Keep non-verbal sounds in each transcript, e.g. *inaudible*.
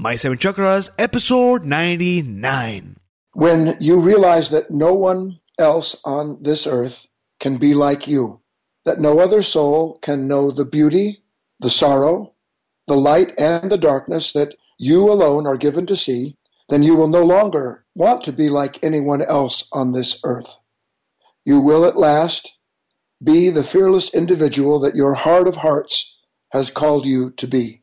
My Seven Chakras, episode 99. When you realize that no one else on this earth can be like you, that no other soul can know the beauty, the sorrow, the light, and the darkness that you alone are given to see, then you will no longer want to be like anyone else on this earth. You will at last be the fearless individual that your heart of hearts has called you to be.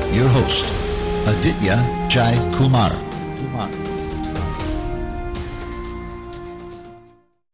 your host, Aditya Jai Kumar.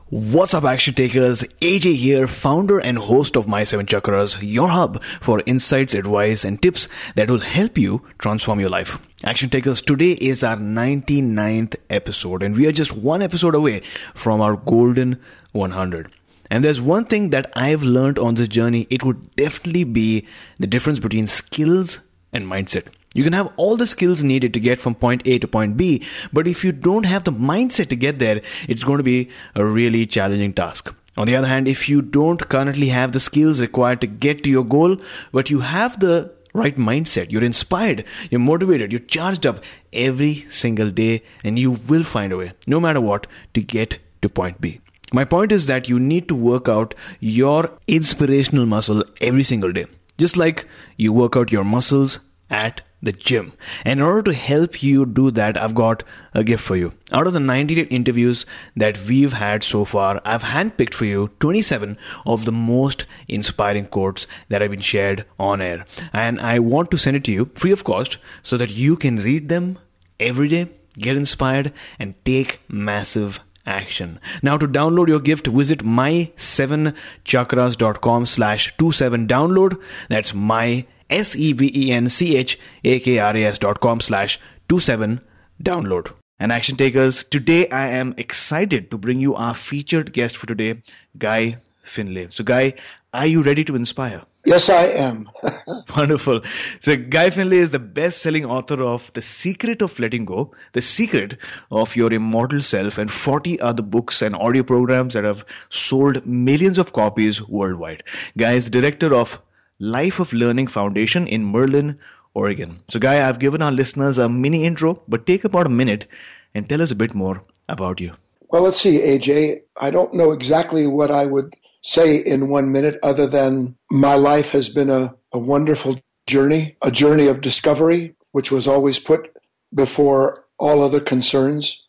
What's up, action takers? AJ here, founder and host of My Seven Chakras, your hub for insights, advice, and tips that will help you transform your life. Action takers, today is our 99th episode, and we are just one episode away from our golden 100. And there's one thing that I've learned on this journey, it would definitely be the difference between skills and mindset. You can have all the skills needed to get from point A to point B, but if you don't have the mindset to get there, it's going to be a really challenging task. On the other hand, if you don't currently have the skills required to get to your goal, but you have the right mindset, you're inspired, you're motivated, you're charged up every single day, and you will find a way, no matter what, to get to point B. My point is that you need to work out your inspirational muscle every single day. Just like you work out your muscles at the gym. In order to help you do that, I've got a gift for you. Out of the 98 interviews that we've had so far, I've handpicked for you 27 of the most inspiring quotes that have been shared on air. And I want to send it to you free of cost so that you can read them every day, get inspired, and take massive action. Now to download your gift, visit my7chakras.com slash 27 download. That's my S-E-V-E-N-C-H-A-K-R-A-S dot com slash 27 download. And action takers, today I am excited to bring you our featured guest for today, Guy Finley. So Guy, are you ready to inspire? Yes, I am. *laughs* Wonderful. So, Guy Finley is the best selling author of The Secret of Letting Go, The Secret of Your Immortal Self, and 40 other books and audio programs that have sold millions of copies worldwide. Guy is director of Life of Learning Foundation in Merlin, Oregon. So, Guy, I've given our listeners a mini intro, but take about a minute and tell us a bit more about you. Well, let's see, AJ. I don't know exactly what I would say in one minute other than my life has been a, a wonderful journey, a journey of discovery, which was always put before all other concerns,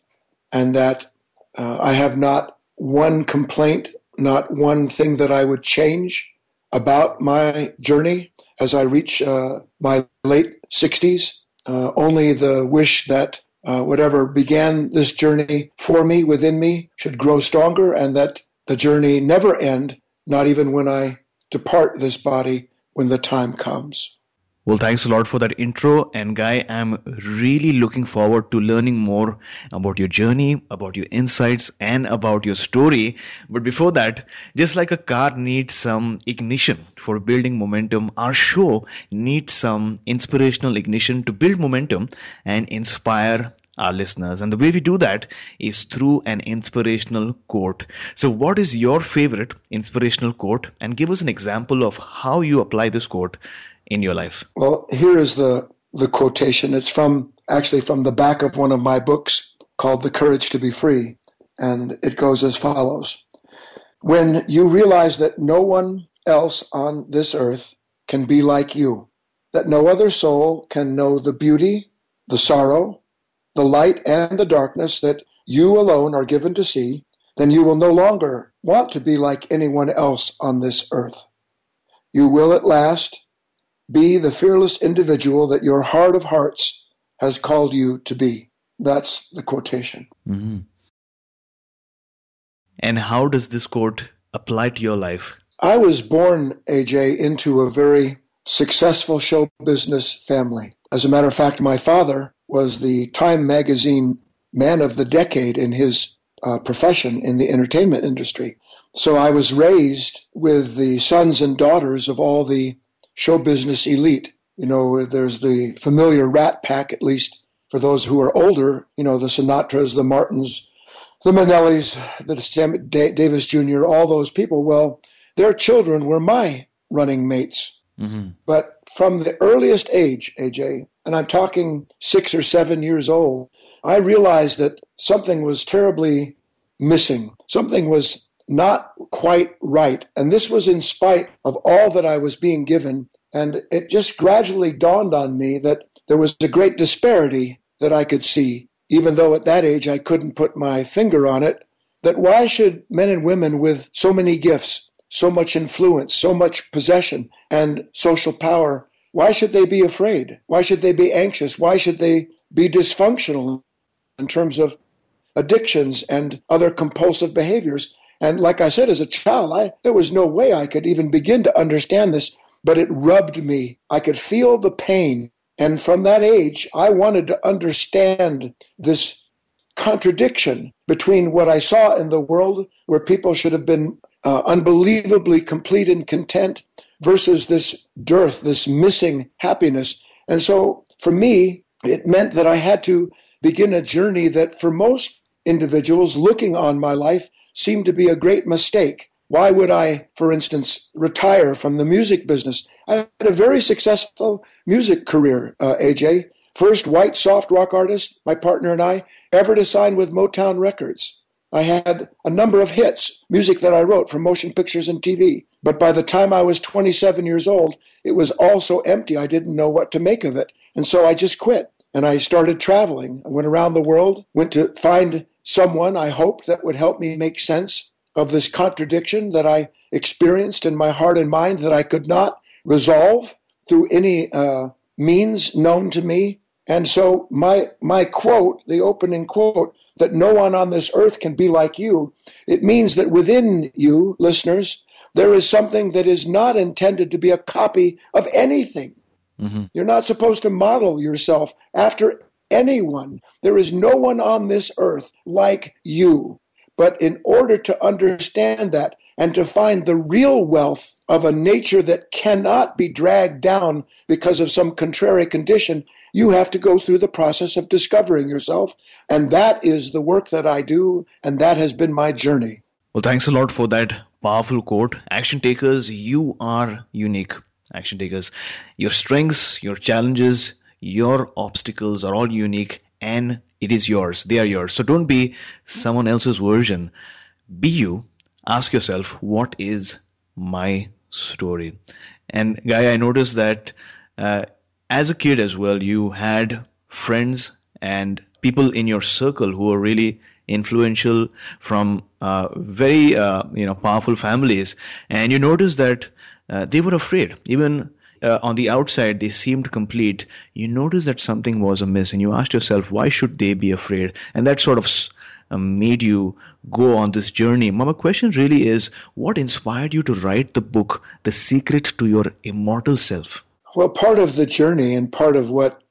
and that uh, I have not one complaint, not one thing that I would change about my journey as I reach uh, my late 60s. uh, only the wish that uh, whatever began this journey for me within me should grow stronger and that the journey never end, not even when I depart this body when the time comes. Well, thanks a lot for that intro. And Guy, I'm really looking forward to learning more about your journey, about your insights, and about your story. But before that, just like a car needs some ignition for building momentum, our show needs some inspirational ignition to build momentum and inspire our listeners. And the way we do that is through an inspirational quote. So, what is your favorite inspirational quote? And give us an example of how you apply this quote in your life? Well, here is the, the quotation. It's from actually from the back of one of my books called The Courage to Be Free. And it goes as follows When you realize that no one else on this earth can be like you, that no other soul can know the beauty, the sorrow, the light, and the darkness that you alone are given to see, then you will no longer want to be like anyone else on this earth. You will at last be the fearless individual that your heart of hearts has called you to be. That's the quotation. Mm-hmm. And how does this quote apply to your life? I was born, AJ, into a very successful show business family. As a matter of fact, my father was the Time magazine man of the decade in his uh, profession in the entertainment industry. So I was raised with the sons and daughters of all the show business elite. You know, there's the familiar rat pack, at least for those who are older, you know, the Sinatras, the Martins, the Minnellis, the Sam Davis Jr., all those people. Well, their children were my running mates. Mm-hmm. But from the earliest age, AJ, and I'm talking six or seven years old, I realized that something was terribly missing. Something was not quite right. And this was in spite of all that I was being given. And it just gradually dawned on me that there was a great disparity that I could see, even though at that age I couldn't put my finger on it. That why should men and women with so many gifts, so much influence, so much possession and social power, why should they be afraid? Why should they be anxious? Why should they be dysfunctional in terms of addictions and other compulsive behaviors? And like I said, as a child, I, there was no way I could even begin to understand this, but it rubbed me. I could feel the pain. And from that age, I wanted to understand this contradiction between what I saw in the world, where people should have been uh, unbelievably complete and content, versus this dearth, this missing happiness. And so for me, it meant that I had to begin a journey that for most individuals looking on my life seemed to be a great mistake. Why would I, for instance, retire from the music business? I had a very successful music career, uh, AJ. First white soft rock artist, my partner and I, ever to sign with Motown Records. I had a number of hits, music that I wrote for motion pictures and TV. But by the time I was 27 years old, it was all so empty, I didn't know what to make of it. And so I just quit and I started traveling. I went around the world, went to find someone I hoped that would help me make sense of this contradiction that I experienced in my heart and mind that I could not resolve through any uh, means known to me. And so my my quote, the opening quote, that no one on this earth can be like you, it means that within you, listeners, there is something that is not intended to be a copy of anything. Mm-hmm. You're not supposed to model yourself after anyone. There is no one on this earth like you. But in order to understand that and to find the real wealth of a nature that cannot be dragged down because of some contrary condition, you have to go through the process of discovering yourself. And that is the work that I do, and that has been my journey. Well, thanks a lot for that powerful quote. Action takers, you are unique. Action takers, your strengths, your challenges, your obstacles are all unique and it is yours. They are yours. So don't be someone else's version. Be you. Ask yourself, what is my story? And Guy, I noticed that uh, as a kid as well, you had friends and people in your circle who were really influential from uh, very uh, you know powerful families, and you noticed that uh, they were afraid. Even uh, on the outside they seemed complete, you noticed that something was amiss and you asked yourself, why should they be afraid? And that sort of um, made you go on this journey. My question really is what inspired you to write the book, The Secret to Your Immortal Self? Well, part of the journey and part of what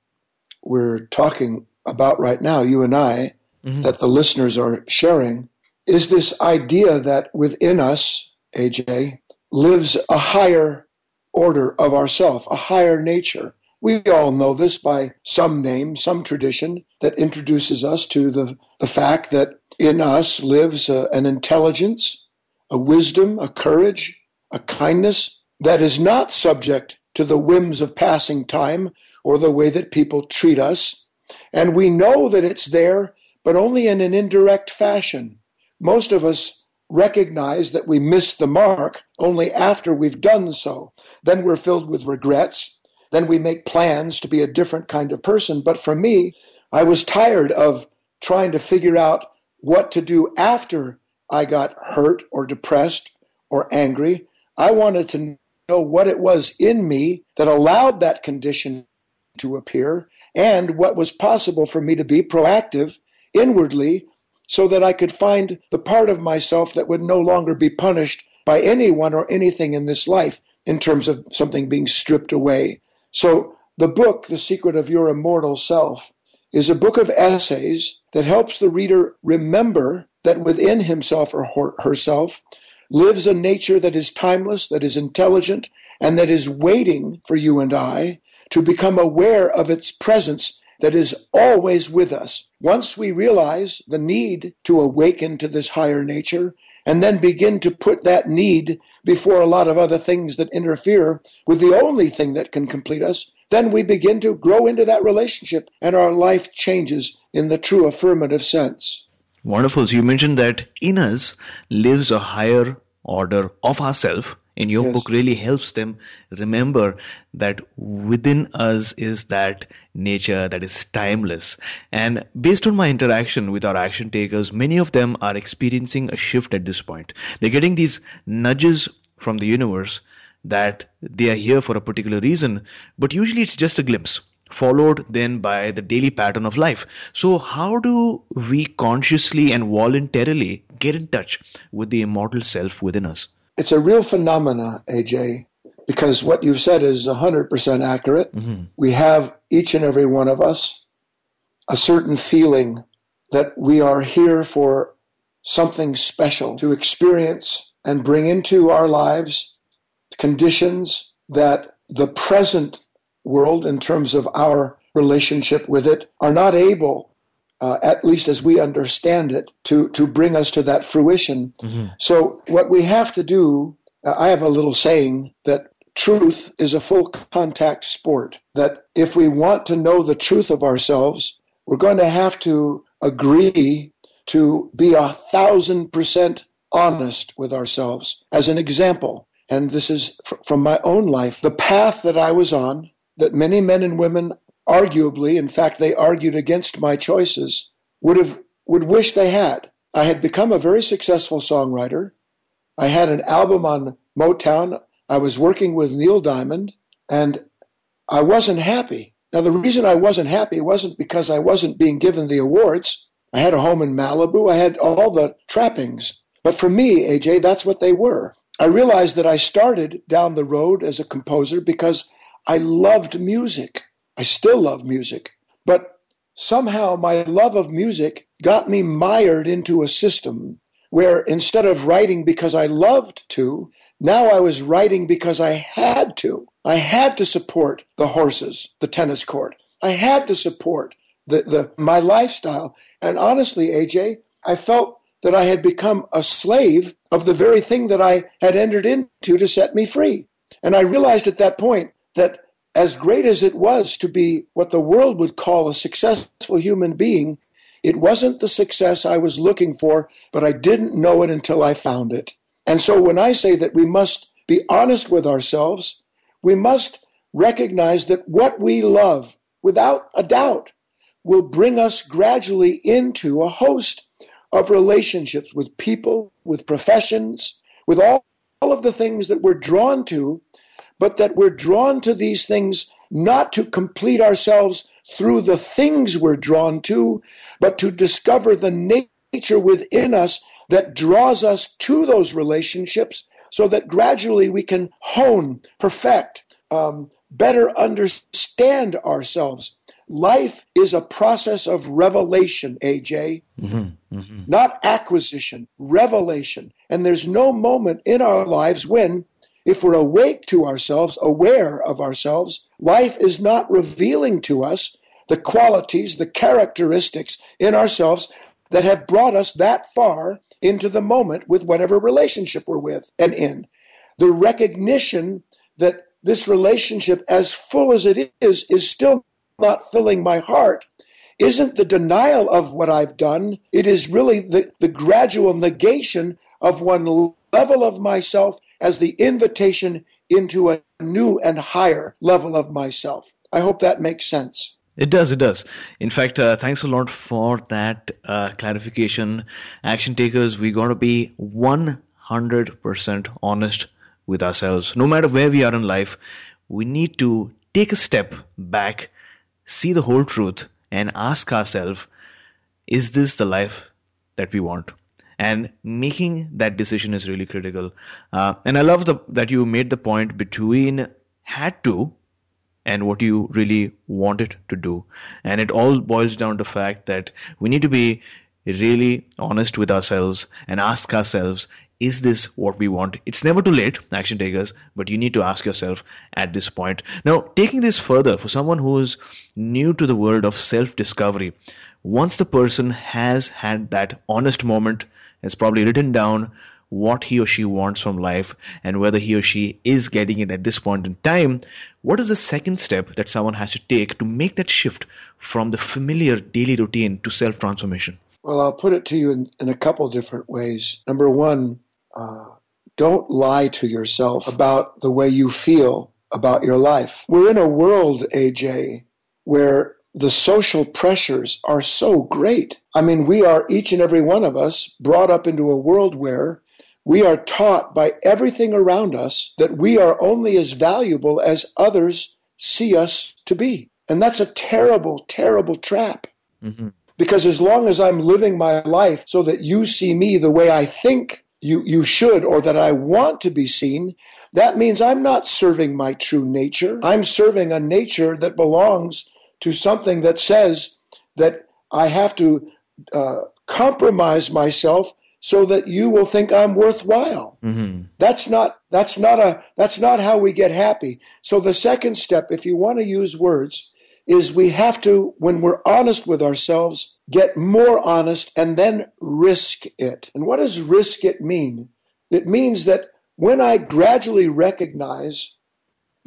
we're talking about right now, you and I, mm-hmm. that the listeners are sharing, is this idea that within us, AJ, lives a higher order of ourself, a higher nature. We all know this by some name, some tradition that introduces us to the, the fact that in us lives a, an intelligence, a wisdom, a courage, a kindness that is not subject to the whims of passing time or the way that people treat us. And we know that it's there, but only in an indirect fashion. Most of us recognize that we missed the mark only after we've done so. Then we're filled with regrets. Then we make plans to be a different kind of person. But for me, I was tired of trying to figure out what to do after I got hurt or depressed or angry. I wanted to know what it was in me that allowed that condition to appear and what was possible for me to be proactive inwardly so that I could find the part of myself that would no longer be punished by anyone or anything in this life in terms of something being stripped away. So the book, The Secret of Your Immortal Self, is a book of essays that helps the reader remember that within himself or herself lives a nature that is timeless, that is intelligent, and that is waiting for you and I to become aware of its presence that is always with us. Once we realize the need to awaken to this higher nature and then begin to put that need before a lot of other things that interfere with the only thing that can complete us, then we begin to grow into that relationship and our life changes in the true affirmative sense. Wonderful. So you mentioned that in us lives a higher order of ourself in your yes. book really helps them remember that within us is that nature that is timeless. And based on my interaction with our action takers, many of them are experiencing a shift at this point. They're getting these nudges from the universe that they are here for a particular reason, but usually it's just a glimpse followed then by the daily pattern of life. So, how do we consciously and voluntarily get in touch with the immortal self within us? it's a real phenomena, AJ, because what you've said is 100% accurate. Mm-hmm. We have, each and every one of us, a certain feeling that we are here for something special to experience and bring into our lives conditions that the present world, in terms of our relationship with it, are not able uh, at least as we understand it, to, to bring us to that fruition. Mm-hmm. So, what we have to do, uh, I have a little saying that truth is a full contact sport. That if we want to know the truth of ourselves, we're going to have to agree to be a thousand percent honest with ourselves. As an example, and this is fr- from my own life, the path that I was on, that many men and women arguably, in fact, they argued against my choices, would have would wish they had. I had become a very successful songwriter. I had an album on Motown. I was working with Neil Diamond, and I wasn't happy. Now, the reason I wasn't happy wasn't because I wasn't being given the awards. I had a home in Malibu. I had all the trappings. But for me, AJ, that's what they were. I realized that I started down the road as a composer because I loved music. I still love music, but somehow my love of music got me mired into a system where instead of writing because I loved to, now I was writing because I had to. I had to support the horses, the tennis court. I had to support the, the my lifestyle. And honestly, AJ, I felt that I had become a slave of the very thing that I had entered into to set me free. And I realized at that point that as great as it was to be what the world would call a successful human being, it wasn't the success I was looking for, but I didn't know it until I found it. And so when I say that we must be honest with ourselves, we must recognize that what we love, without a doubt, will bring us gradually into a host of relationships with people, with professions, with all, all of the things that we're drawn to but that we're drawn to these things not to complete ourselves through the things we're drawn to, but to discover the nature within us that draws us to those relationships so that gradually we can hone, perfect, um, better understand ourselves. Life is a process of revelation, AJ, mm-hmm, mm-hmm. not acquisition, revelation. And there's no moment in our lives when, if we're awake to ourselves, aware of ourselves, life is not revealing to us the qualities, the characteristics in ourselves that have brought us that far into the moment with whatever relationship we're with and in. The recognition that this relationship, as full as it is, is still not filling my heart isn't the denial of what I've done. It is really the, the gradual negation of one level of myself as the invitation into a new and higher level of myself. I hope that makes sense. It does, it does. In fact, uh, thanks a lot for that uh, clarification. Action takers, we got to be 100% honest with ourselves. No matter where we are in life, we need to take a step back, see the whole truth, and ask ourselves, is this the life that we want? And making that decision is really critical. Uh, and I love the, that you made the point between had to and what you really wanted to do. And it all boils down to the fact that we need to be really honest with ourselves and ask ourselves, is this what we want? It's never too late, action takers, but you need to ask yourself at this point. Now, taking this further, for someone who is new to the world of self discovery, once the person has had that honest moment, has probably written down what he or she wants from life and whether he or she is getting it at this point in time, what is the second step that someone has to take to make that shift from the familiar daily routine to self transformation? Well, I'll put it to you in, in a couple different ways. Number one, uh, don't lie to yourself about the way you feel about your life. We're in a world, AJ, where the social pressures are so great. I mean, we are each and every one of us brought up into a world where we are taught by everything around us that we are only as valuable as others see us to be. And that's a terrible, terrible trap. Mm-hmm. Because as long as I'm living my life so that you see me the way I think you, you should or that I want to be seen, that means I'm not serving my true nature. I'm serving a nature that belongs to something that says that I have to uh, compromise myself so that you will think I'm worthwhile. Mm-hmm. That's not that's not a that's not how we get happy. So the second step, if you want to use words, is we have to, when we're honest with ourselves, get more honest and then risk it. And what does risk it mean? It means that when I gradually recognize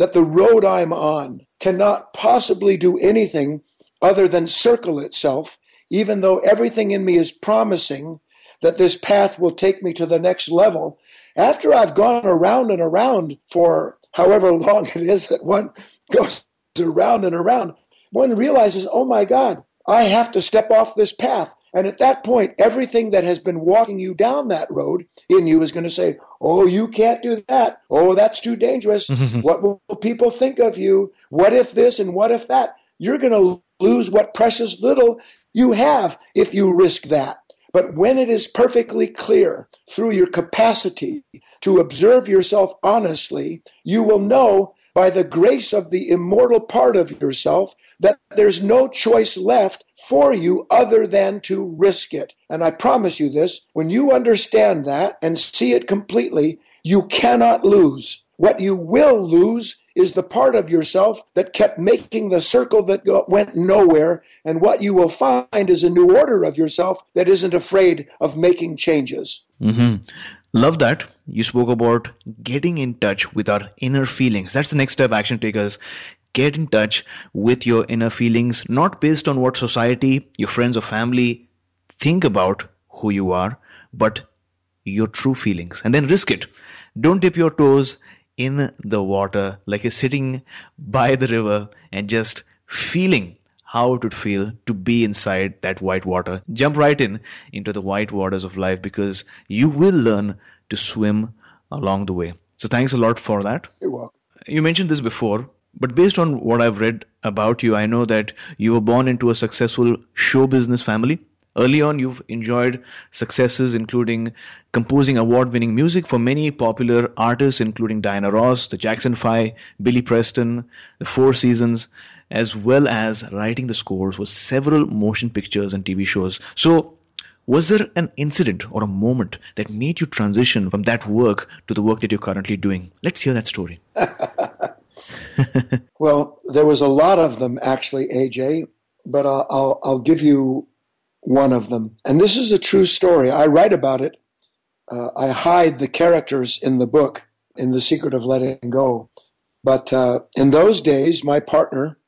that the road I'm on cannot possibly do anything other than circle itself, even though everything in me is promising that this path will take me to the next level. After I've gone around and around for however *laughs* long it is that one *laughs* goes around and around, one realizes, oh my God, I have to step off this path. And at that point, everything that has been walking you down that road in you is going to say, Oh, you can't do that. Oh, that's too dangerous. *laughs* what will people think of you? What if this and what if that? You're going to lose what precious little you have if you risk that. But when it is perfectly clear through your capacity to observe yourself honestly, you will know by the grace of the immortal part of yourself that there's no choice left for you other than to risk it. And I promise you this when you understand that and see it completely, you cannot lose. What you will lose is the part of yourself that kept making the circle that went nowhere. And what you will find is a new order of yourself that isn't afraid of making changes. Mm-hmm. Love that. You spoke about getting in touch with our inner feelings. That's the next step, action takers. Get in touch with your inner feelings, not based on what society, your friends, or family think about who you are, but your true feelings. And then risk it. Don't dip your toes in the water, like you're sitting by the river and just feeling how it would feel to be inside that white water. Jump right in into the white waters of life because you will learn to swim along the way. So thanks a lot for that. You're welcome. you mentioned this before, but based on what I've read about you, I know that you were born into a successful show business family. Early on, you've enjoyed successes including composing award winning music for many popular artists, including Diana Ross, the Jackson Five, Billy Preston, the Four Seasons, as well as writing the scores for several motion pictures and TV shows. So, was there an incident or a moment that made you transition from that work to the work that you're currently doing? Let's hear that story. *laughs* *laughs* well, there was a lot of them actually, AJ, but I'll, I'll, I'll give you one of them. And this is a true story. I write about it. Uh, I hide the characters in the book, in The Secret of Letting Go. But uh, in those days, my partner,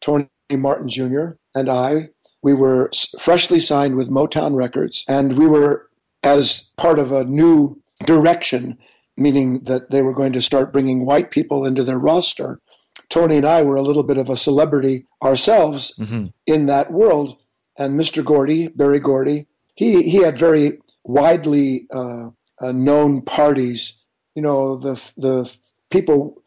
Tony Martin Jr., and I, we were freshly signed with Motown Records, and we were, as part of a new direction, meaning that they were going to start bringing white people into their roster. Tony and I were a little bit of a celebrity ourselves mm-hmm. in that world and Mr. Gordy, Berry Gordy, he, he had very widely uh, uh, known parties. You know, the, the people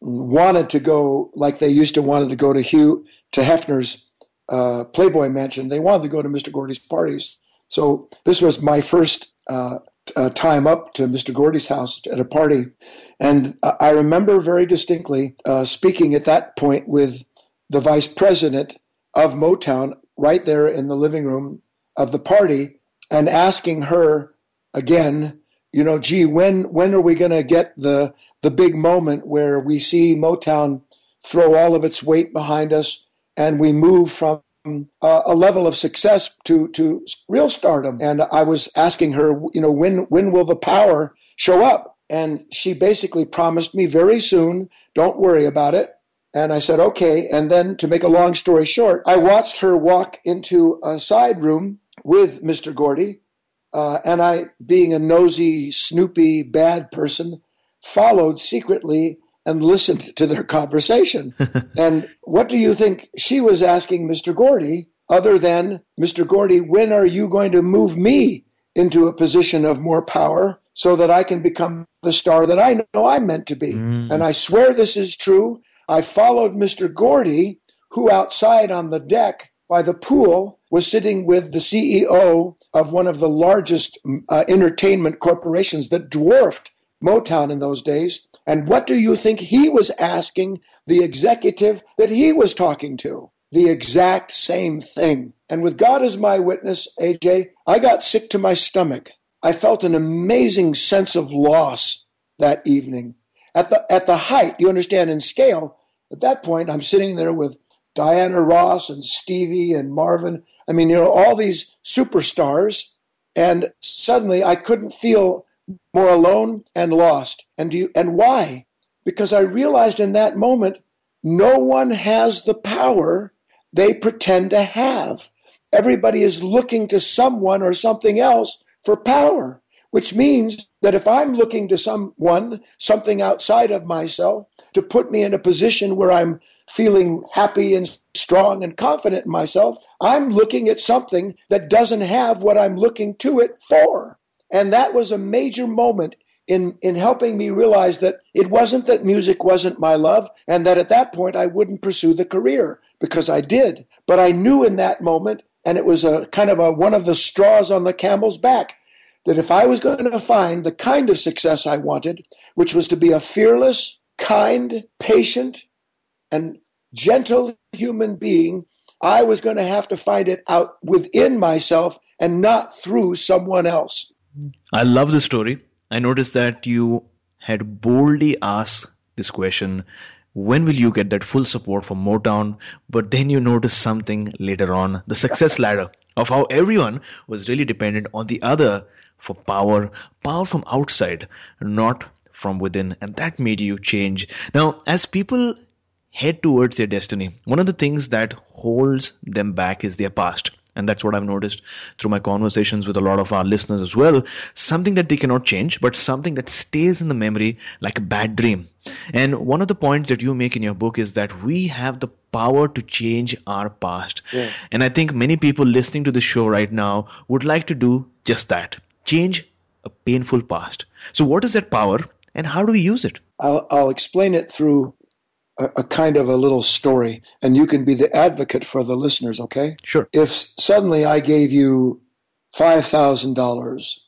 wanted to go like they used to wanted to go to Hugh, to Hefner's uh, Playboy Mansion. They wanted to go to Mr. Gordy's parties. So this was my first uh, uh, time up to Mr. Gordy's house at a party. And I remember very distinctly uh, speaking at that point with the vice president of Motown right there in the living room of the party and asking her again, you know, gee, when when are we going to get the the big moment where we see Motown throw all of its weight behind us and we move from uh, a level of success to to real stardom? And I was asking her, you know, when when will the power show up? And she basically promised me very soon. Don't worry about it. And I said, okay. And then to make a long story short, I watched her walk into a side room with Mr. Gordy. Uh, and I, being a nosy, snoopy, bad person, followed secretly and listened to their conversation. *laughs* and what do you think she was asking Mr. Gordy, other than, Mr. Gordy, when are you going to move me into a position of more power so that I can become the star that I know I'm meant to be? Mm. And I swear this is true. I followed Mr. Gordy, who outside on the deck by the pool was sitting with the CEO of one of the largest uh, entertainment corporations that dwarfed Motown in those days. And what do you think he was asking the executive that he was talking to? The exact same thing. And with God as my witness, AJ, I got sick to my stomach. I felt an amazing sense of loss that evening at the at the height, you understand, in scale. At that point, I'm sitting there with Diana Ross and Stevie and Marvin. I mean, you know, all these superstars, and suddenly I couldn't feel more alone and lost. And do you, and why? Because I realized in that moment, no one has the power they pretend to have. Everybody is looking to someone or something else for power which means that if I'm looking to someone, something outside of myself, to put me in a position where I'm feeling happy and strong and confident in myself, I'm looking at something that doesn't have what I'm looking to it for. And that was a major moment in, in helping me realize that it wasn't that music wasn't my love and that at that point I wouldn't pursue the career because I did. But I knew in that moment, and it was a kind of a one of the straws on the camel's back that if I was going to find the kind of success I wanted, which was to be a fearless, kind, patient, and gentle human being, I was going to have to find it out within myself and not through someone else. I love the story. I noticed that you had boldly asked this question when will you get that full support from Motown? But then you notice something later on the success *laughs* ladder of how everyone was really dependent on the other for power, power from outside, not from within. And that made you change. Now, as people head towards their destiny, one of the things that holds them back is their past. And that's what I've noticed through my conversations with a lot of our listeners as well. Something that they cannot change, but something that stays in the memory like a bad dream. And one of the points that you make in your book is that we have the power to change our past. Yeah. And I think many people listening to the show right now would like to do just that change a painful past. So, what is that power and how do we use it? I'll, I'll explain it through a, a kind of a little story, and you can be the advocate for the listeners, okay? Sure. If suddenly I gave you $5,000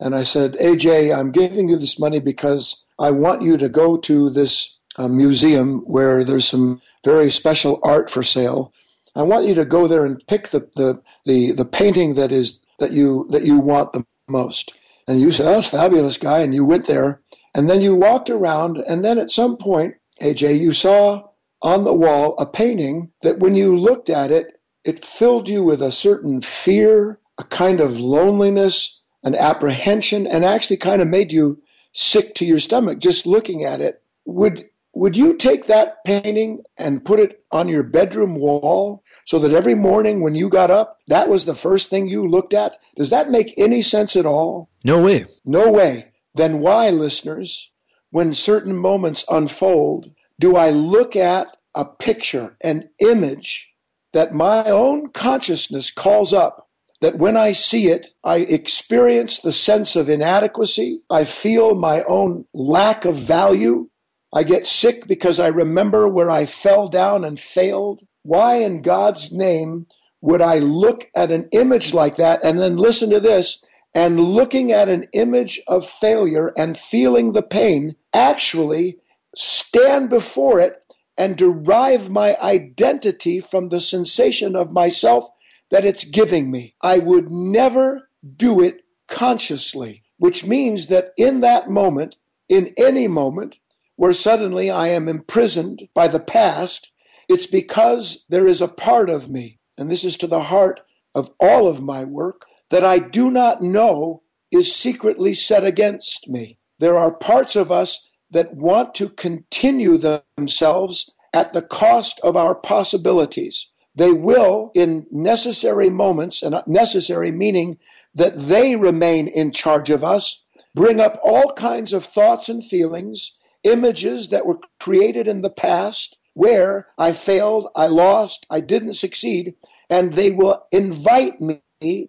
and I said, AJ, I'm giving you this money because I want you to go to this uh, museum where there's some very special art for sale. I want you to go there and pick the, the, the, the painting that is that you that you want the most. And you said, That's fabulous, guy. And you went there and then you walked around and then at some point, AJ, you saw on the wall a painting that when you looked at it, it filled you with a certain fear, a kind of loneliness, an apprehension, and actually kind of made you sick to your stomach just looking at it. Would would you take that painting and put it on your bedroom wall so that every morning when you got up, that was the first thing you looked at? Does that make any sense at all? No way. No way. Then why, listeners, when certain moments unfold, do I look at a picture, an image that my own consciousness calls up? That when I see it, I experience the sense of inadequacy. I feel my own lack of value. I get sick because I remember where I fell down and failed. Why in God's name would I look at an image like that and then listen to this and looking at an image of failure and feeling the pain actually stand before it and derive my identity from the sensation of myself that it's giving me? I would never do it consciously, which means that in that moment, in any moment, where suddenly I am imprisoned by the past, it's because there is a part of me, and this is to the heart of all of my work, that I do not know is secretly set against me. There are parts of us that want to continue themselves at the cost of our possibilities. They will, in necessary moments, and necessary meaning that they remain in charge of us, bring up all kinds of thoughts and feelings images that were created in the past where I failed, I lost, I didn't succeed, and they will invite me,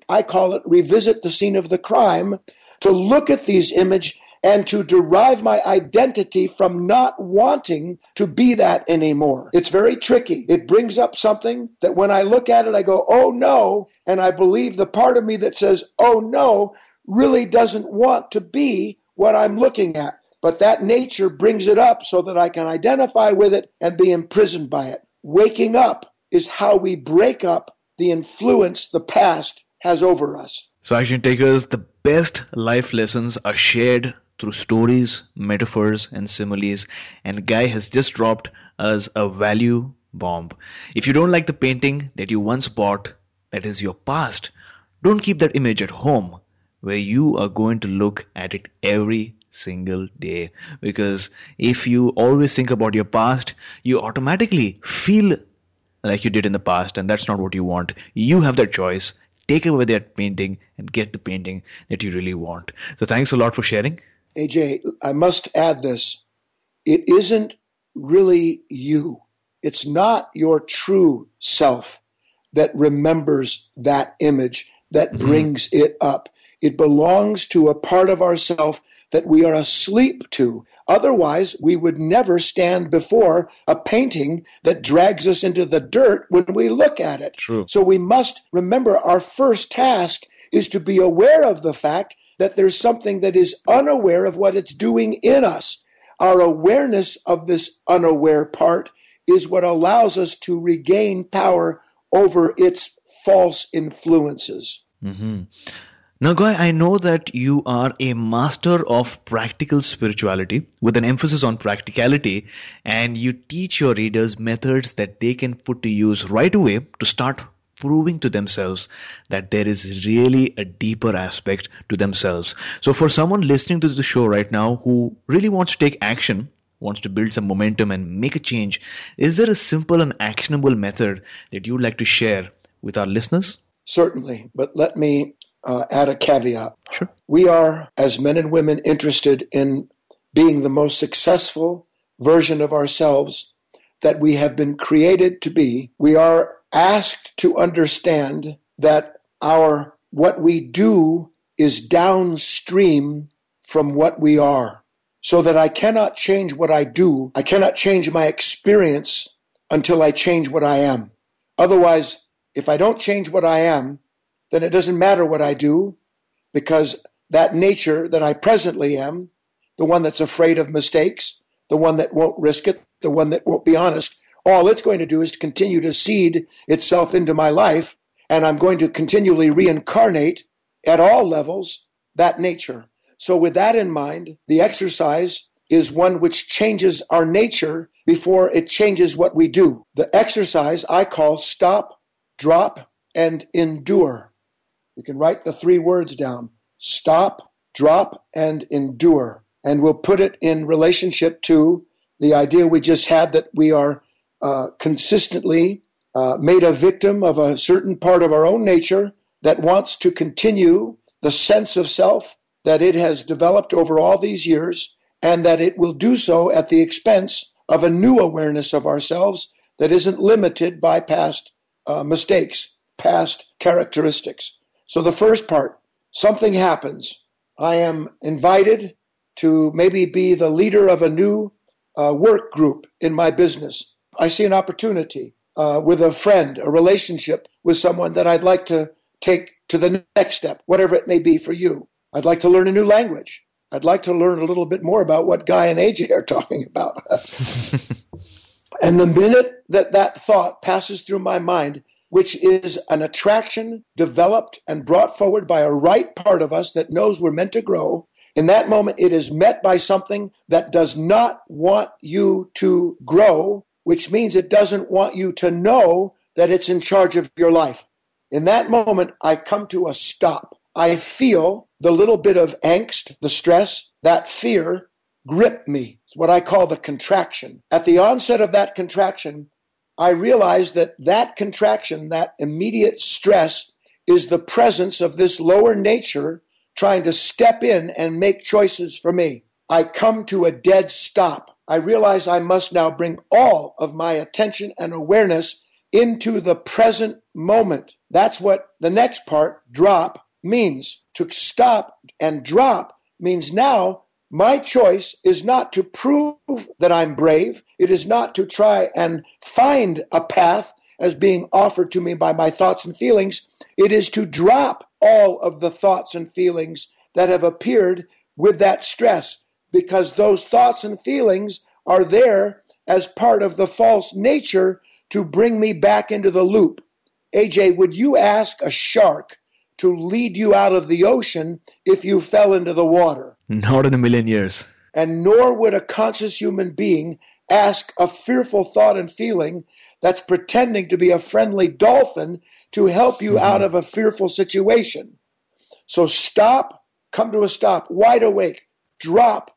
I call it revisit the scene of the crime, to look at these images and to derive my identity from not wanting to be that anymore. It's very tricky. It brings up something that when I look at it, I go, oh no. And I believe the part of me that says, oh no, really doesn't want to be what I'm looking at but that nature brings it up so that I can identify with it and be imprisoned by it. Waking up is how we break up the influence the past has over us. So, action takers, the best life lessons are shared through stories, metaphors, and similes. And Guy has just dropped us a value bomb. If you don't like the painting that you once bought, that is your past, don't keep that image at home where you are going to look at it every single day because if you always think about your past you automatically feel like you did in the past and that's not what you want you have that choice take away that painting and get the painting that you really want so thanks a lot for sharing aj i must add this it isn't really you it's not your true self that remembers that image that mm-hmm. brings it up it belongs to a part of ourself that we are asleep to. Otherwise, we would never stand before a painting that drags us into the dirt when we look at it. True. So we must remember our first task is to be aware of the fact that there's something that is unaware of what it's doing in us. Our awareness of this unaware part is what allows us to regain power over its false influences. Mm-hmm. Now, Guy, I know that you are a master of practical spirituality with an emphasis on practicality, and you teach your readers methods that they can put to use right away to start proving to themselves that there is really a deeper aspect to themselves. So, for someone listening to the show right now who really wants to take action, wants to build some momentum and make a change, is there a simple and actionable method that you'd like to share with our listeners? Certainly, but let me uh, add a caveat. Sure. We are, as men and women, interested in being the most successful version of ourselves that we have been created to be. We are asked to understand that our what we do is downstream from what we are. so that I cannot change what I do. I cannot change my experience until I change what I am. Otherwise, if I don't change what I am, then it doesn't matter what I do because that nature that I presently am, the one that's afraid of mistakes, the one that won't risk it, the one that won't be honest, all it's going to do is to continue to seed itself into my life, and I'm going to continually reincarnate at all levels that nature. So, with that in mind, the exercise is one which changes our nature before it changes what we do. The exercise I call stop, drop, and endure. You can write the three words down stop, drop, and endure. And we'll put it in relationship to the idea we just had that we are uh, consistently uh, made a victim of a certain part of our own nature that wants to continue the sense of self that it has developed over all these years, and that it will do so at the expense of a new awareness of ourselves that isn't limited by past uh, mistakes, past characteristics. So, the first part something happens. I am invited to maybe be the leader of a new uh, work group in my business. I see an opportunity uh, with a friend, a relationship with someone that I'd like to take to the next step, whatever it may be for you. I'd like to learn a new language. I'd like to learn a little bit more about what Guy and AJ are *laughs* talking about. *laughs* and the minute that that thought passes through my mind, which is an attraction developed and brought forward by a right part of us that knows we're meant to grow, in that moment, it is met by something that does not want you to grow, which means it doesn't want you to know that it's in charge of your life. In that moment, I come to a stop. I feel the little bit of angst, the stress, that fear grip me. It's what I call the contraction. At the onset of that contraction, I realize that that contraction, that immediate stress, is the presence of this lower nature trying to step in and make choices for me. I come to a dead stop. I realize I must now bring all of my attention and awareness into the present moment. That's what the next part, drop, means. To stop and drop means now my choice is not to prove that I'm brave. It is not to try and find a path as being offered to me by my thoughts and feelings. It is to drop all of the thoughts and feelings that have appeared with that stress because those thoughts and feelings are there as part of the false nature to bring me back into the loop. AJ, would you ask a shark to lead you out of the ocean if you fell into the water. Not in a million years. And nor would a conscious human being ask a fearful thought and feeling that's pretending to be a friendly dolphin to help you mm-hmm. out of a fearful situation. So stop, come to a stop, wide awake, drop,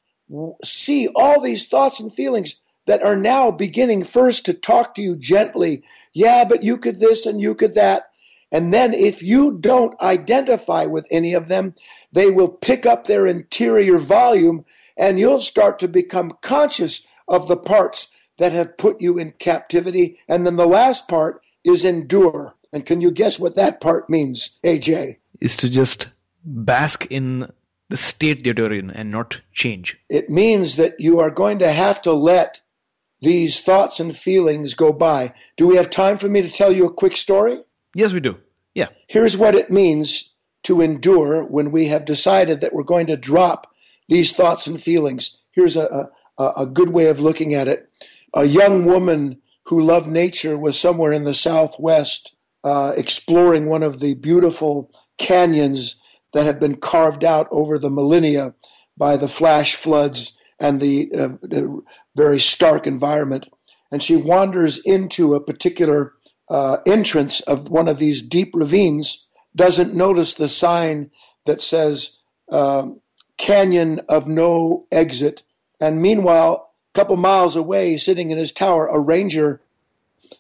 see all these thoughts and feelings that are now beginning first to talk to you gently. Yeah, but you could this and you could that. And then if you don't identify with any of them, they will pick up their interior volume and you'll start to become conscious of the parts that have put you in captivity. And then the last part is endure. And can you guess what that part means, AJ? Is to just bask in the state that you're in and not change. It means that you are going to have to let these thoughts and feelings go by. Do we have time for me to tell you a quick story? Yes, we do. Yeah. Here's what it means to endure when we have decided that we're going to drop these thoughts and feelings. Here's a, a, a good way of looking at it. A young woman who loved nature was somewhere in the southwest uh, exploring one of the beautiful canyons that have been carved out over the millennia by the flash floods and the, uh, very stark environment. And she wanders into a particular uh, entrance of one of these deep ravines doesn't notice the sign that says um, Canyon of No Exit. And meanwhile, a couple miles away, sitting in his tower, a ranger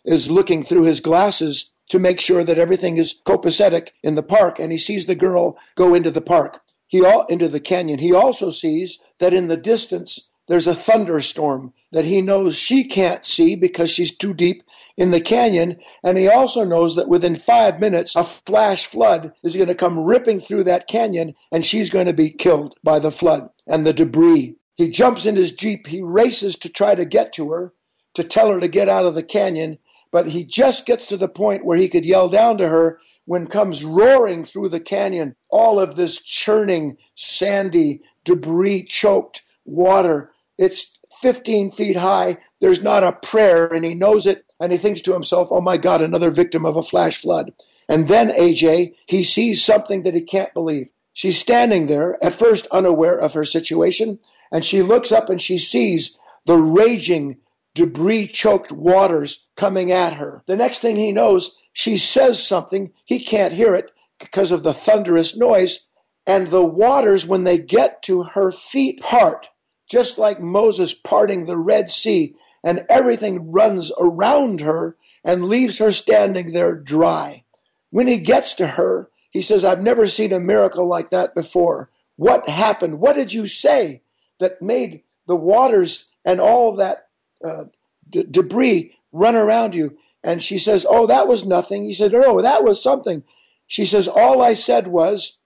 is looking through his glasses to make sure that everything is copacetic in the park. And he sees the girl go into the park, he all, into the canyon. He also sees that in the distance, there's a thunderstorm that he knows she can't see because she's too deep in the canyon. And he also knows that within five minutes, a flash flood is going to come ripping through that canyon and she's going to be killed by the flood and the debris He jumps in his Jeep. He races to try to get to her, to tell her to get out of the canyon. But he just gets to the point where he could yell down to her when comes roaring through the canyon all of this churning, sandy, debris choked water. It's 15 feet high. There's not a prayer, and he knows it. And he thinks to himself, oh my God, another victim of a flash flood. And then, AJ, he sees something that he can't believe. She's standing there, at first unaware of her situation, and she looks up and she sees the raging, debris choked waters coming at her. The next thing he knows, she says something. He can't hear it because of the thunderous noise. And the waters, when they get to her feet, part, just like Moses parting the Red Sea, and everything runs around her and leaves her standing there dry. When he gets to her, he says, I've never seen a miracle like that before. What happened? What did you say that made the waters and all that uh, d- debris run around you? And she says, Oh, that was nothing. He said, No, that was something. She says, All I said was,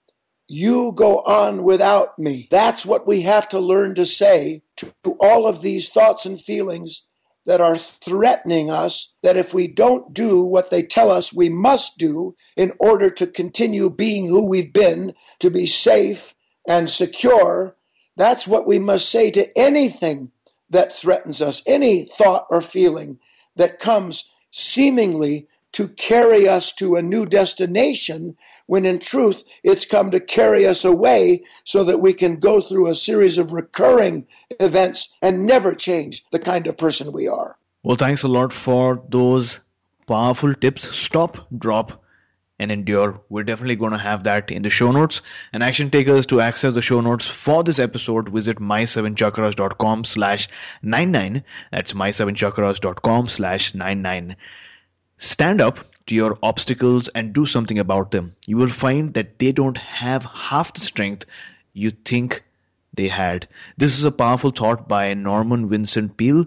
You go on without me. That's what we have to learn to say to, to all of these thoughts and feelings that are threatening us, that if we don't do what they tell us we must do in order to continue being who we've been, to be safe and secure, that's what we must say to anything that threatens us, any thought or feeling that comes seemingly to carry us to a new destination when in truth it's come to carry us away so that we can go through a series of recurring events and never change the kind of person we are. Well, thanks a lot for those powerful tips. Stop, drop, and endure. We're definitely going to have that in the show notes. And action takers to access the show notes for this episode, visit my7chakras.com slash 99. That's my7chakras.com slash 99. Stand up to your obstacles and do something about them. You will find that they don't have half the strength you think they had. This is a powerful thought by Norman Vincent Peale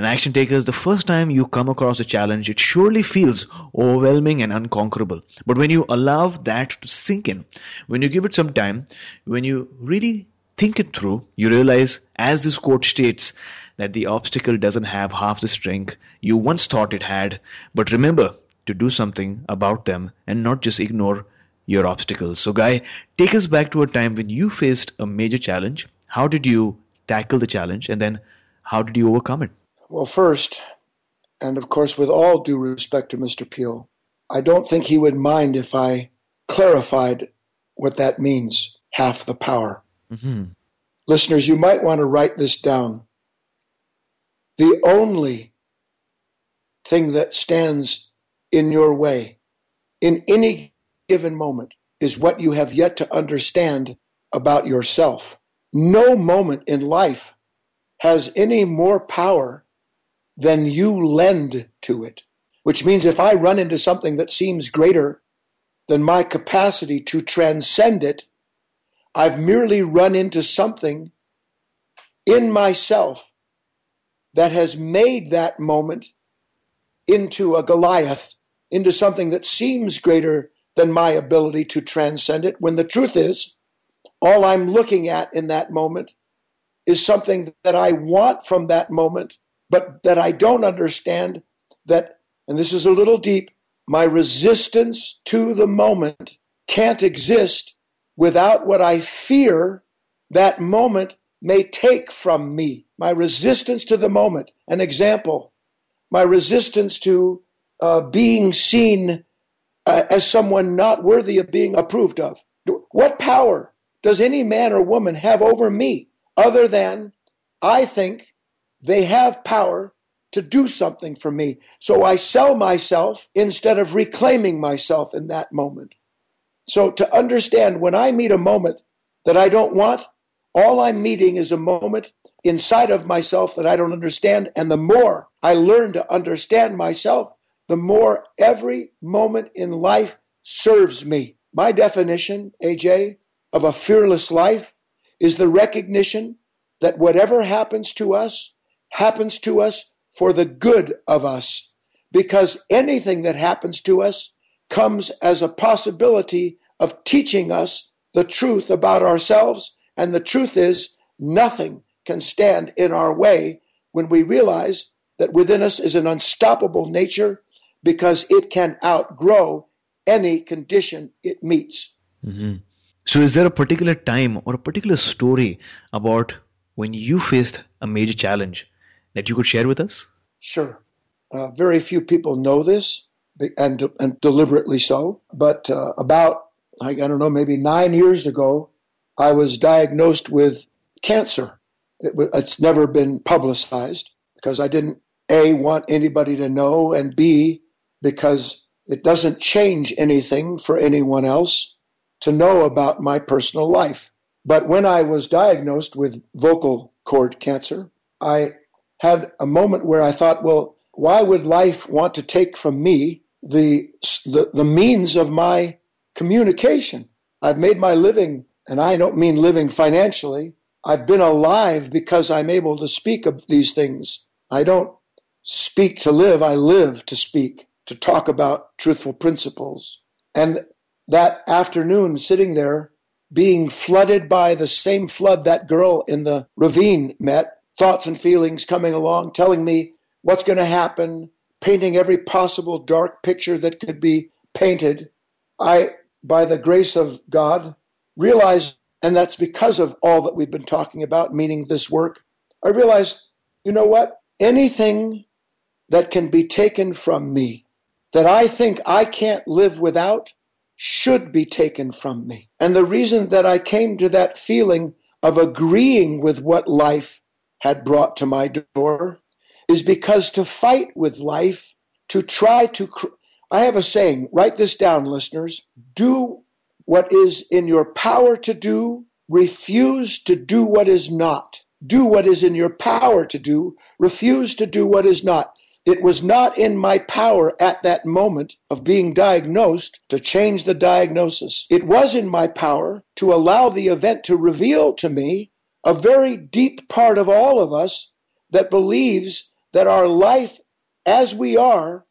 and action taker is the first time you come across a challenge, it surely feels overwhelming and unconquerable. But when you allow that to sink in, when you give it some time, when you really think it through, you realize, as this quote states, that the obstacle doesn't have half the strength you once thought it had. But remember to do something about them and not just ignore your obstacles. So, Guy, take us back to a time when you faced a major challenge. How did you tackle the challenge? And then how did you overcome it? Well, first, and of course, with all due respect to Mr. Peale, I don't think he would mind if I clarified what that means half the power. Mm-hmm. Listeners, you might want to write this down. The only thing that stands in your way in any given moment is what you have yet to understand about yourself. No moment in life has any more power then you lend to it. Which means if I run into something that seems greater than my capacity to transcend it, I've merely run into something in myself that has made that moment into a Goliath, into something that seems greater than my ability to transcend it, when the truth is, all I'm looking at in that moment is something that I want from that moment but that I don't understand that, and this is a little deep, my resistance to the moment can't exist without what I fear that moment may take from me. My resistance to the moment. An example, my resistance to uh, being seen uh, as someone not worthy of being approved of. What power does any man or woman have over me other than I think they have power to do something for me. So I sell myself instead of reclaiming myself in that moment. So to understand when I meet a moment that I don't want, all I'm meeting is a moment inside of myself that I don't understand. And the more I learn to understand myself, the more every moment in life serves me. My definition, AJ, of a fearless life is the recognition that whatever happens to us, happens to us for the good of us, because anything that happens to us comes as a possibility of teaching us the truth about ourselves. And the truth is, nothing can stand in our way when we realize that within us is an unstoppable nature because it can outgrow any condition it meets. Mm-hmm. So, is there a particular time or a particular story about when you faced a major challenge that you could share with us? Sure. Uh, very few people know this, and, and deliberately so. But uh, about, I don't know, maybe nine years ago, I was diagnosed with cancer. It, it's never been publicized because I didn't, A, want anybody to know, and B, because it doesn't change anything for anyone else to know about my personal life. But when I was diagnosed with vocal cord cancer, I had a moment where I thought, well, why would life want to take from me the, the, the means of my communication? I've made my living, and I don't mean living financially. I've been alive because I'm able to speak of these things. I don't speak to live, I live to speak, to talk about truthful principles. And that afternoon, sitting there, being flooded by the same flood that girl in the ravine met, thoughts and feelings coming along, telling me what's going to happen, painting every possible dark picture that could be painted. I, by the grace of God, realized, and that's because of all that we've been talking about, meaning this work, I realized, you know what? Anything that can be taken from me that I think I can't live without should be taken from me. And the reason that I came to that feeling of agreeing with what life had brought to my door is because to fight with life, to try to, cr- I have a saying, write this down, listeners. Do what is in your power to do, refuse to do what is not. Do what is in your power to do, refuse to do what is not. It was not in my power at that moment of being diagnosed to change the diagnosis. It was in my power to allow the event to reveal to me a very deep part of all of us that believes that our life as we are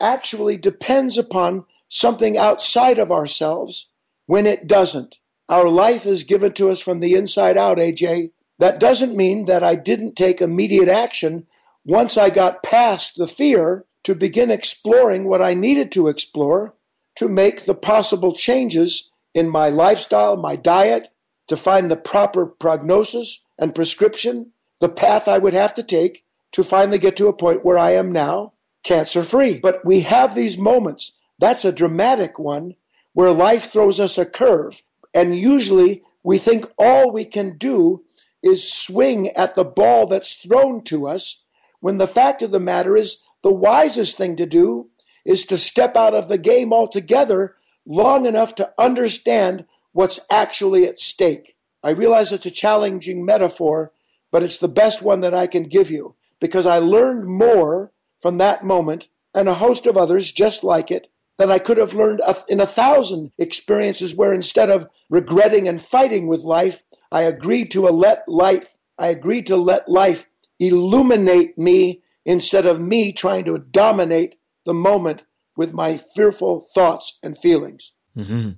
actually depends upon something outside of ourselves when it doesn't. Our life is given to us from the inside out, AJ. That doesn't mean that I didn't take immediate action once I got past the fear to begin exploring what I needed to explore to make the possible changes in my lifestyle, my diet, to find the proper prognosis and prescription, the path I would have to take to finally get to a point where I am now cancer free. But we have these moments. That's a dramatic one where life throws us a curve. And usually we think all we can do is swing at the ball that's thrown to us when the fact of the matter is the wisest thing to do is to step out of the game altogether long enough to understand what's actually at stake. I realize it's a challenging metaphor, but it's the best one that I can give you because I learned more from that moment and a host of others just like it than I could have learned in a thousand experiences where instead of regretting and fighting with life, I agreed to let life, I agreed to let life illuminate me instead of me trying to dominate the moment with my fearful thoughts and feelings. Mm-hmm.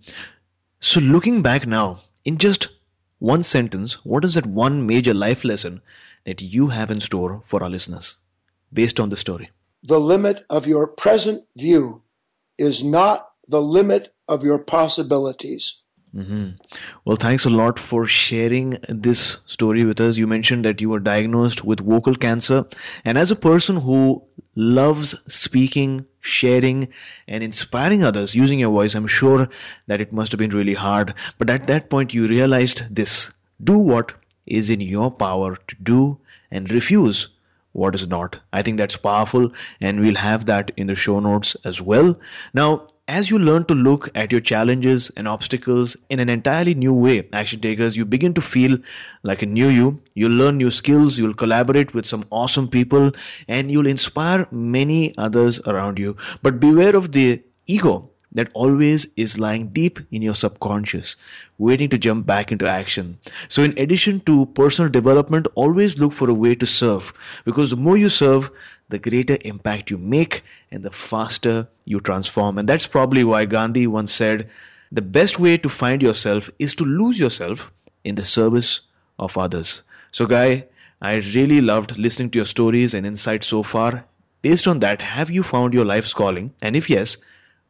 So, looking back now, in just one sentence, what is that one major life lesson that you have in store for our listeners based on the story? The limit of your present view is not the limit of your possibilities. Mm-hmm. Well, thanks a lot for sharing this story with us. You mentioned that you were diagnosed with vocal cancer. And as a person who loves speaking, sharing, and inspiring others using your voice, I'm sure that it must have been really hard. But at that point, you realized this do what is in your power to do and refuse what is not. I think that's powerful, and we'll have that in the show notes as well. Now, as you learn to look at your challenges and obstacles in an entirely new way, action takers, you begin to feel like a new you. You'll learn new skills, you'll collaborate with some awesome people, and you'll inspire many others around you. But beware of the ego that always is lying deep in your subconscious, waiting to jump back into action. So, in addition to personal development, always look for a way to serve because the more you serve, the greater impact you make and the faster you transform. And that's probably why Gandhi once said, the best way to find yourself is to lose yourself in the service of others. So, Guy, I really loved listening to your stories and insights so far. Based on that, have you found your life's calling? And if yes,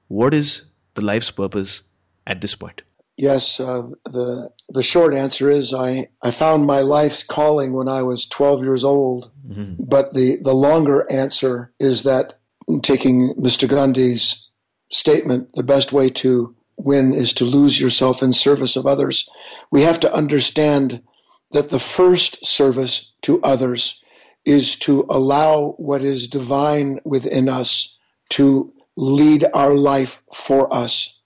what is the life's purpose at this point? Yes, uh, the the short answer is I, I found my life's calling when I was 12 years old. Mm-hmm. But the, the longer answer is that taking Mr. Gandhi's statement, the best way to win is to lose yourself in service of others. We have to understand that the first service to others is to allow what is divine within us to lead our life for us.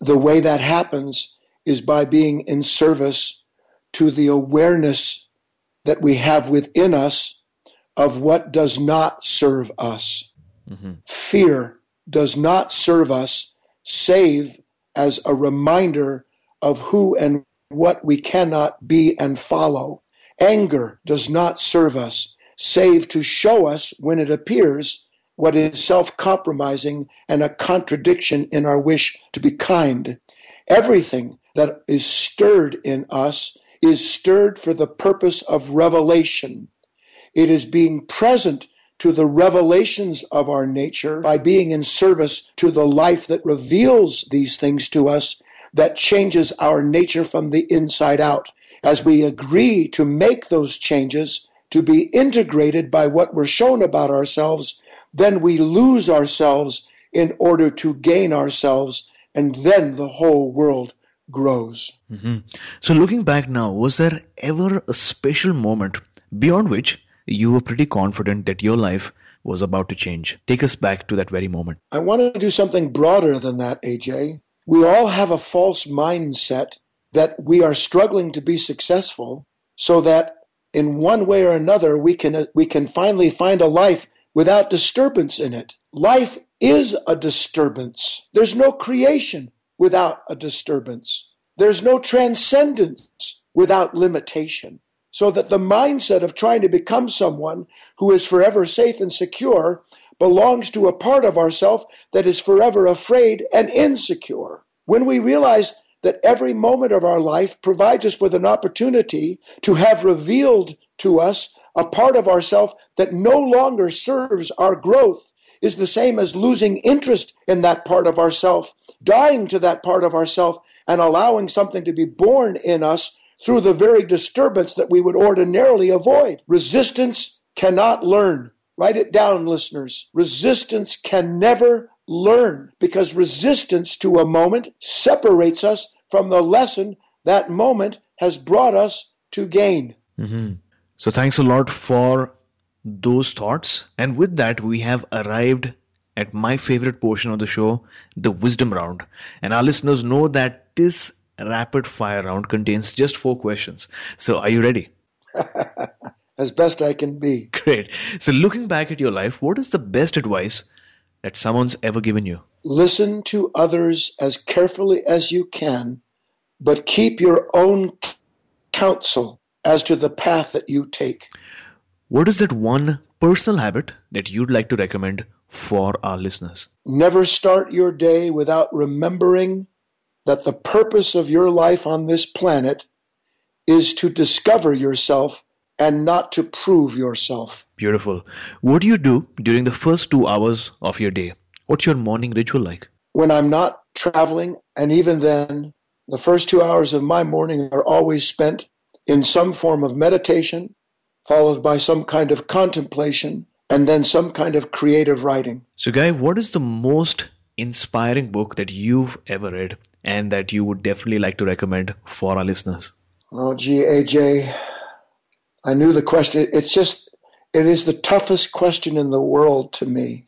The way that happens is by being in service to the awareness that we have within us of what does not serve us. Mm-hmm. Fear does not serve us save as a reminder of who and what we cannot be and follow. Anger does not serve us save to show us when it appears what is self compromising and a contradiction in our wish to be kind. Everything that is stirred in us is stirred for the purpose of revelation. It is being present to the revelations of our nature by being in service to the life that reveals these things to us that changes our nature from the inside out. As we agree to make those changes, to be integrated by what we're shown about ourselves, then we lose ourselves in order to gain ourselves, and then the whole world grows. Mm-hmm. So, looking back now, was there ever a special moment beyond which you were pretty confident that your life was about to change. Take us back to that very moment. I want to do something broader than that, AJ. We all have a false mindset that we are struggling to be successful so that in one way or another we can we can finally find a life without disturbance in it. Life is a disturbance. There's no creation without a disturbance. There's no transcendence without limitation. So that the mindset of trying to become someone who is forever safe and secure belongs to a part of ourself that is forever afraid and insecure. When we realize that every moment of our life provides us with an opportunity to have revealed to us a part of ourself that no longer serves our growth is the same as losing interest in that part of ourself, dying to that part of ourself, and allowing something to be born in us through the very disturbance that we would ordinarily avoid. Resistance cannot learn. Write it down, listeners. Resistance can never learn because resistance to a moment separates us from the lesson that moment has brought us to gain. Mm-hmm. So, thanks a lot for those thoughts. And with that, we have arrived at my favorite portion of the show, the wisdom round. And our listeners know that this rapid fire round contains just four questions. So, are you ready? *laughs* as best I can be. Great. So, looking back at your life, what is the best advice that someone's ever given you? Listen to others as carefully as you can, but keep your own counsel as to the path that you take. What is that one personal habit that you'd like to recommend for our listeners? Never start your day without remembering that the purpose of your life on this planet is to discover yourself and not to prove yourself. Beautiful. What do you do during the first two hours of your day? What's your morning ritual like? When I'm not traveling, and even then, the first two hours of my morning are always spent in some form of meditation, followed by some kind of contemplation, and then some kind of creative writing. So, Guy, what is the most inspiring book that you've ever read and that you would definitely like to recommend for our listeners? Oh, gee, AJ, I knew the question. It's just, it is the toughest question in the world to me.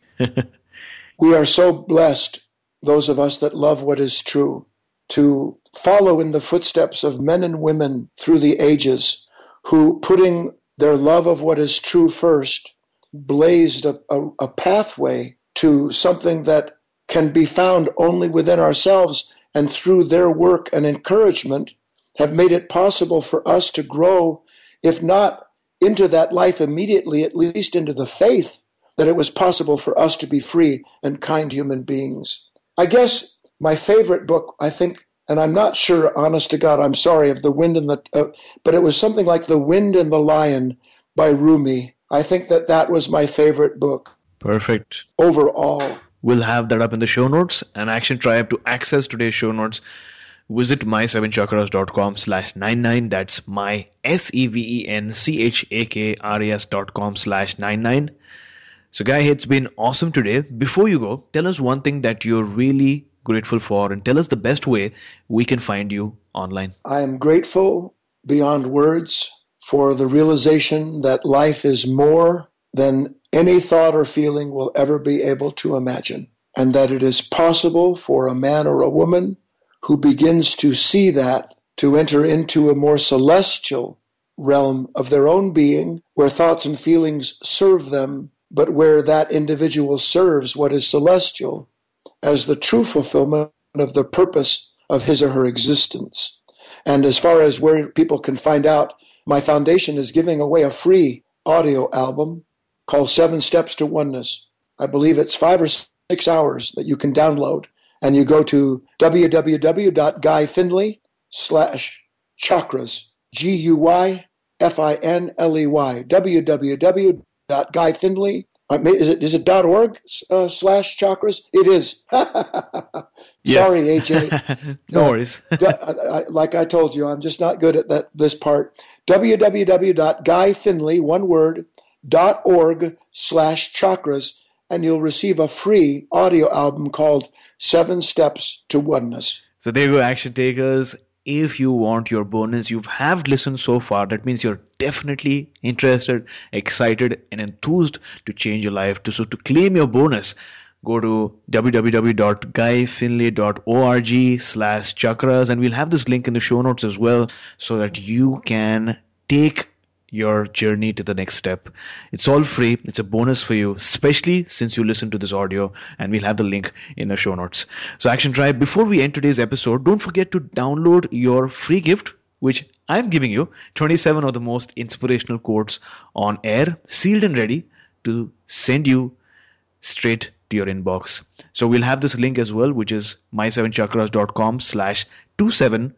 *laughs* we are so blessed, those of us that love what is true, to follow in the footsteps of men and women through the ages who, putting their love of what is true first, blazed a, a, a pathway to something that can be found only within ourselves and through their work and encouragement have made it possible for us to grow, if not into that life immediately, at least into the faith that it was possible for us to be free and kind human beings. I guess my favorite book, I think, and I'm not sure, honest to God, I'm sorry, of the wind and the, uh, but it was something like The Wind and the Lion by Rumi. I think that that was my favorite book. Perfect. Overall. We'll have that up in the show notes. And Action Tribe to access today's show notes, visit my7chakras.com slash 99. That's my S-E-V-E-N-C-H-A-K-R-E-S dot com slash 99. So, Guy, it's been awesome today. Before you go, tell us one thing that you're really grateful for and tell us the best way we can find you online. I am grateful beyond words for the realization that life is more than any thought or feeling will ever be able to imagine, and that it is possible for a man or a woman who begins to see that to enter into a more celestial realm of their own being where thoughts and feelings serve them, but where that individual serves what is celestial as the true fulfillment of the purpose of his or her existence. And as far as where people can find out, my foundation is giving away a free audio album called Seven Steps to Oneness. I believe it's five or six hours that you can download. And you go to www.guyfinley slash chakras, G U Y Is it is it dot org uh, slash chakras? It is. *laughs* Sorry, AJ. *laughs* no worries. *laughs* like I told you, I'm just not good at that this part. www.guyfinley one word dot org slash chakras, and you'll receive a free audio album called Seven Steps to Oneness. So there you go, action takers if you want your bonus you have listened so far that means you're definitely interested excited and enthused to change your life. To so to claim your bonus go to www.guyfinley.org slash chakras and we'll have this link in the show notes as well so that you can take your journey to the next step. It's all free. It's a bonus for you, especially since you listen to this audio and we'll have the link in the show notes. So Action Tribe, before we end today's episode, don't forget to download your free gift, which I'm giving you 27 of the most inspirational quotes on air, sealed and ready to send you straight to your inbox. So we'll have this link as well, which is my7chakras.com slash 27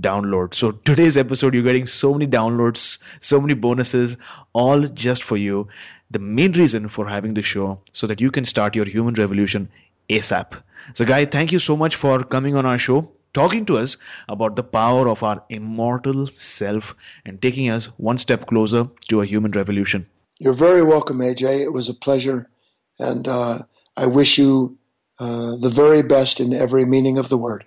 download. So today's episode, you're getting so many downloads, so many bonuses, all just for you. The main reason for having the show so that you can start your human revolution ASAP. So, Guy, thank you so much for coming on our show, talking to us about the power of our immortal self and taking us one step closer to a human revolution. You're very welcome, AJ. It was a pleasure. And uh, I wish you uh, the very best in every meaning of the word.